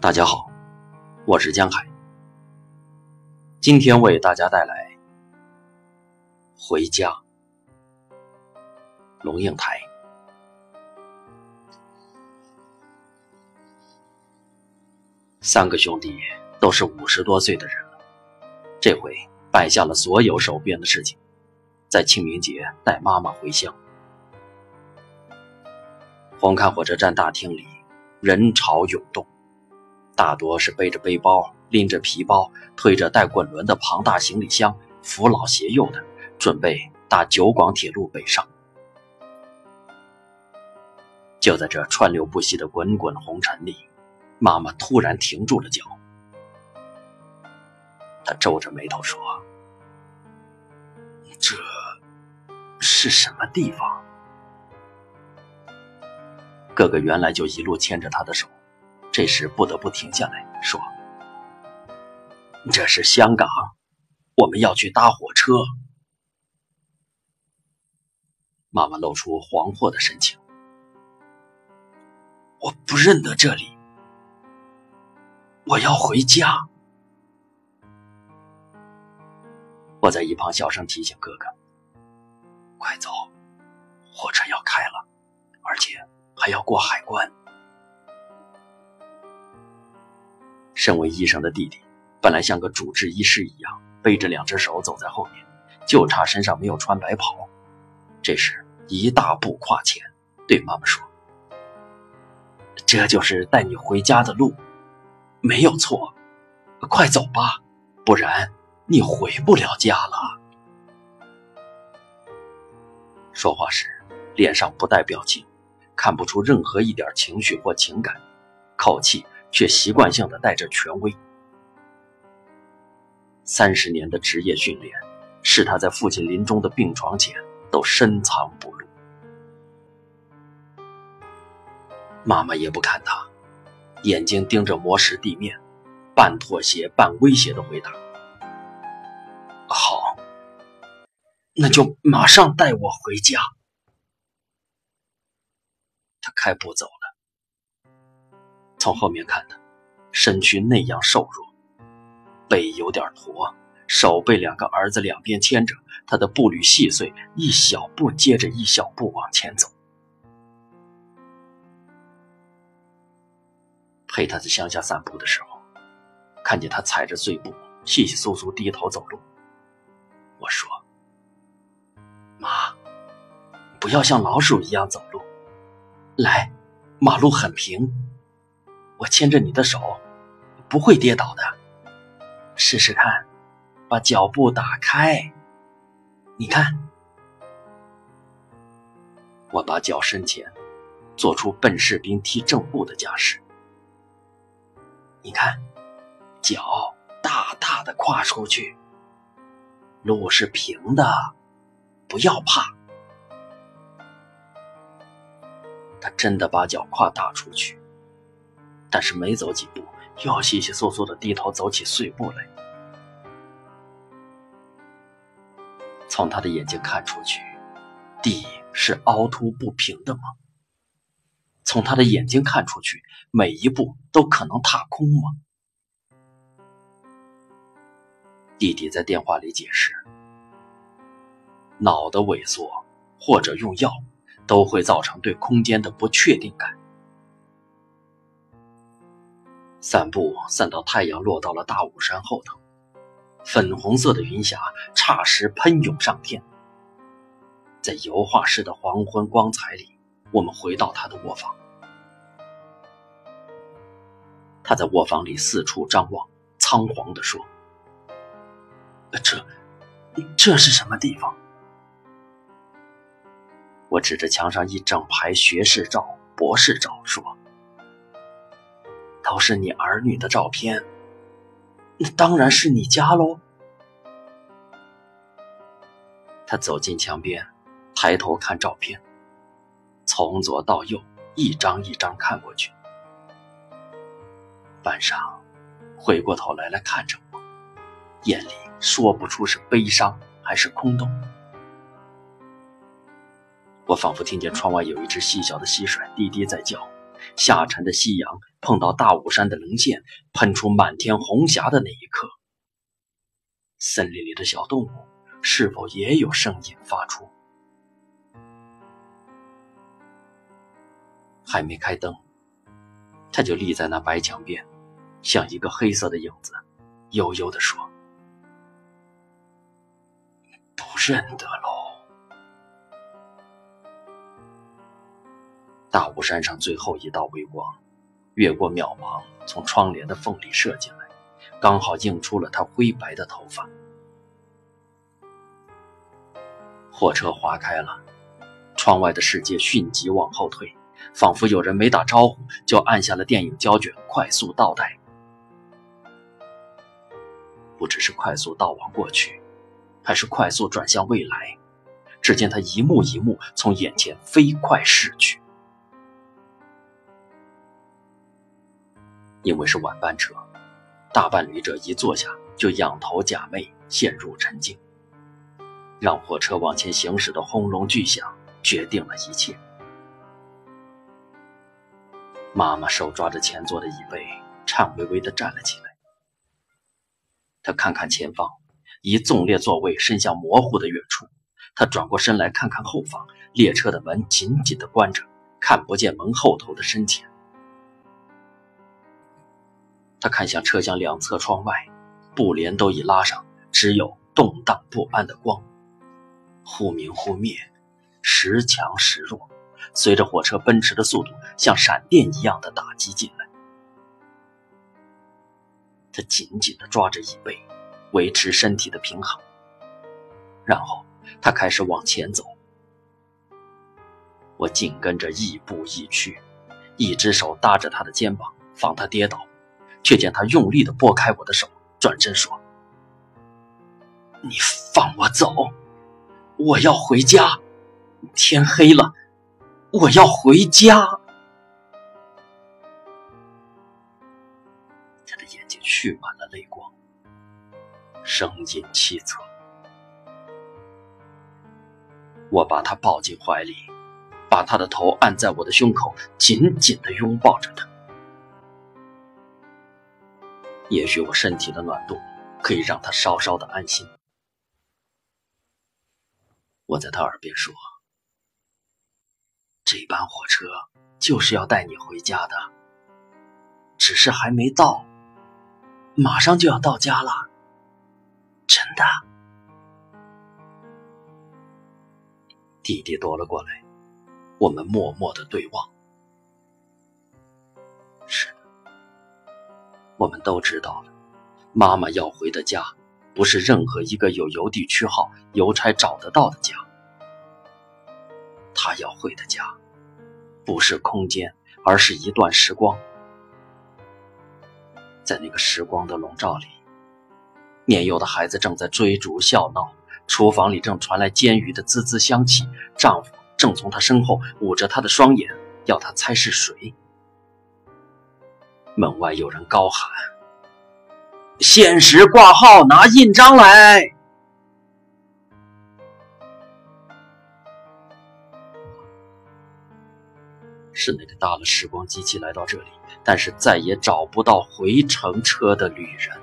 大家好，我是江海。今天为大家带来《回家》。龙应台。三个兄弟都是五十多岁的人了，这回摆下了所有手边的事情，在清明节带妈妈回乡。红磡火车站大厅里人潮涌动。大多是背着背包、拎着皮包、推着带滚轮的庞大行李箱，扶老携幼的，准备搭九广铁路北上。就在这川流不息的滚滚红尘里，妈妈突然停住了脚。她皱着眉头说：“这是什么地方？”哥哥原来就一路牵着她的手。这时不得不停下来说：“这是香港，我们要去搭火车。”妈妈露出惶惑的神情：“我不认得这里，我要回家。”我在一旁小声提醒哥哥：“快走，火车要开了，而且还要过海关。”身为医生的弟弟，本来像个主治医师一样，背着两只手走在后面，就差身上没有穿白袍。这时一大步跨前，对妈妈说：“这就是带你回家的路，没有错，快走吧，不然你回不了家了。”说话时脸上不带表情，看不出任何一点情绪或情感，口气。却习惯性的带着权威。三十年的职业训练，使他在父亲临终的病床前都深藏不露。妈妈也不看他，眼睛盯着磨石地面，半妥协半威胁的回答：“好，那就马上带我回家。”他开步走了。从后面看他，身躯那样瘦弱，背有点驼，手被两个儿子两边牵着，他的步履细碎，一小步接着一小步往前走。陪他在乡下散步的时候，看见他踩着碎步，细细簌簌低头走路。我说：“妈，不要像老鼠一样走路，来，马路很平。”我牵着你的手，不会跌倒的。试试看，把脚步打开。你看，我把脚伸前，做出笨士兵踢正步的架势。你看，脚大大的跨出去，路是平的，不要怕。他真的把脚跨大出去。但是没走几步，又稀稀疏疏的低头走起碎步来。从他的眼睛看出去，地是凹凸不平的吗？从他的眼睛看出去，每一步都可能踏空吗？弟弟在电话里解释：脑的萎缩或者用药，都会造成对空间的不确定感。散步散到太阳落到了大武山后头，粉红色的云霞霎时喷涌上天。在油画式的黄昏光彩里，我们回到他的卧房。他在卧房里四处张望，仓皇地说：“这，这是什么地方？”我指着墙上一整排学士照、博士照说。都是你儿女的照片，那当然是你家喽。他走进墙边，抬头看照片，从左到右一张一张看过去，半晌，回过头来来看着我，眼里说不出是悲伤还是空洞。我仿佛听见窗外有一只细小的蟋蟀低低在叫。下沉的夕阳碰到大武山的棱线，喷出满天红霞的那一刻，森林里的小动物是否也有声音发出？还没开灯，他就立在那白墙边，像一个黑色的影子，悠悠地说：“不认得喽。”大雾山上最后一道微光，越过渺茫，从窗帘的缝里射进来，刚好映出了他灰白的头发。火车划开了，窗外的世界迅疾往后退。仿佛有人没打招呼就按下了电影胶卷，快速倒带。不知是快速倒往过去，还是快速转向未来，只见他一幕一幕从眼前飞快逝去。因为是晚班车，大半旅者一坐下就仰头假寐，陷入沉静。让火车往前行驶的轰隆巨响决定了一切。妈妈手抓着前座的椅背，颤巍巍地站了起来。她看看前方，一纵列座位伸向模糊的远处。她转过身来看看后方，列车的门紧紧地关着，看不见门后头的深浅。他看向车厢两侧窗外，布帘都已拉上，只有动荡不安的光，忽明忽灭，时强时弱。随着火车奔驰的速度，像闪电一样的打击进来。他紧紧地抓着椅背，维持身体的平衡。然后他开始往前走。我紧跟着，亦步亦趋，一只手搭着他的肩膀，防他跌倒。却见他用力地拨开我的手，转身说：“你放我走，我要回家。天黑了。”我要回家。他的眼睛蓄满了泪光，声音凄恻。我把他抱进怀里，把他的头按在我的胸口，紧紧的拥抱着他。也许我身体的暖度可以让他稍稍的安心。我在他耳边说。这班火车就是要带你回家的，只是还没到，马上就要到家了，真的。弟弟夺了过来，我们默默的对望。是，我们都知道了，妈妈要回的家，不是任何一个有邮递区号、邮差找得到的家。他要回的家，不是空间，而是一段时光。在那个时光的笼罩里，年幼的孩子正在追逐笑闹，厨房里正传来煎鱼的滋滋香气，丈夫正从她身后捂着她的双眼，要她猜是谁。门外有人高喊：“限时挂号，拿印章来。”是那个搭了时光机器来到这里，但是再也找不到回程车的旅人。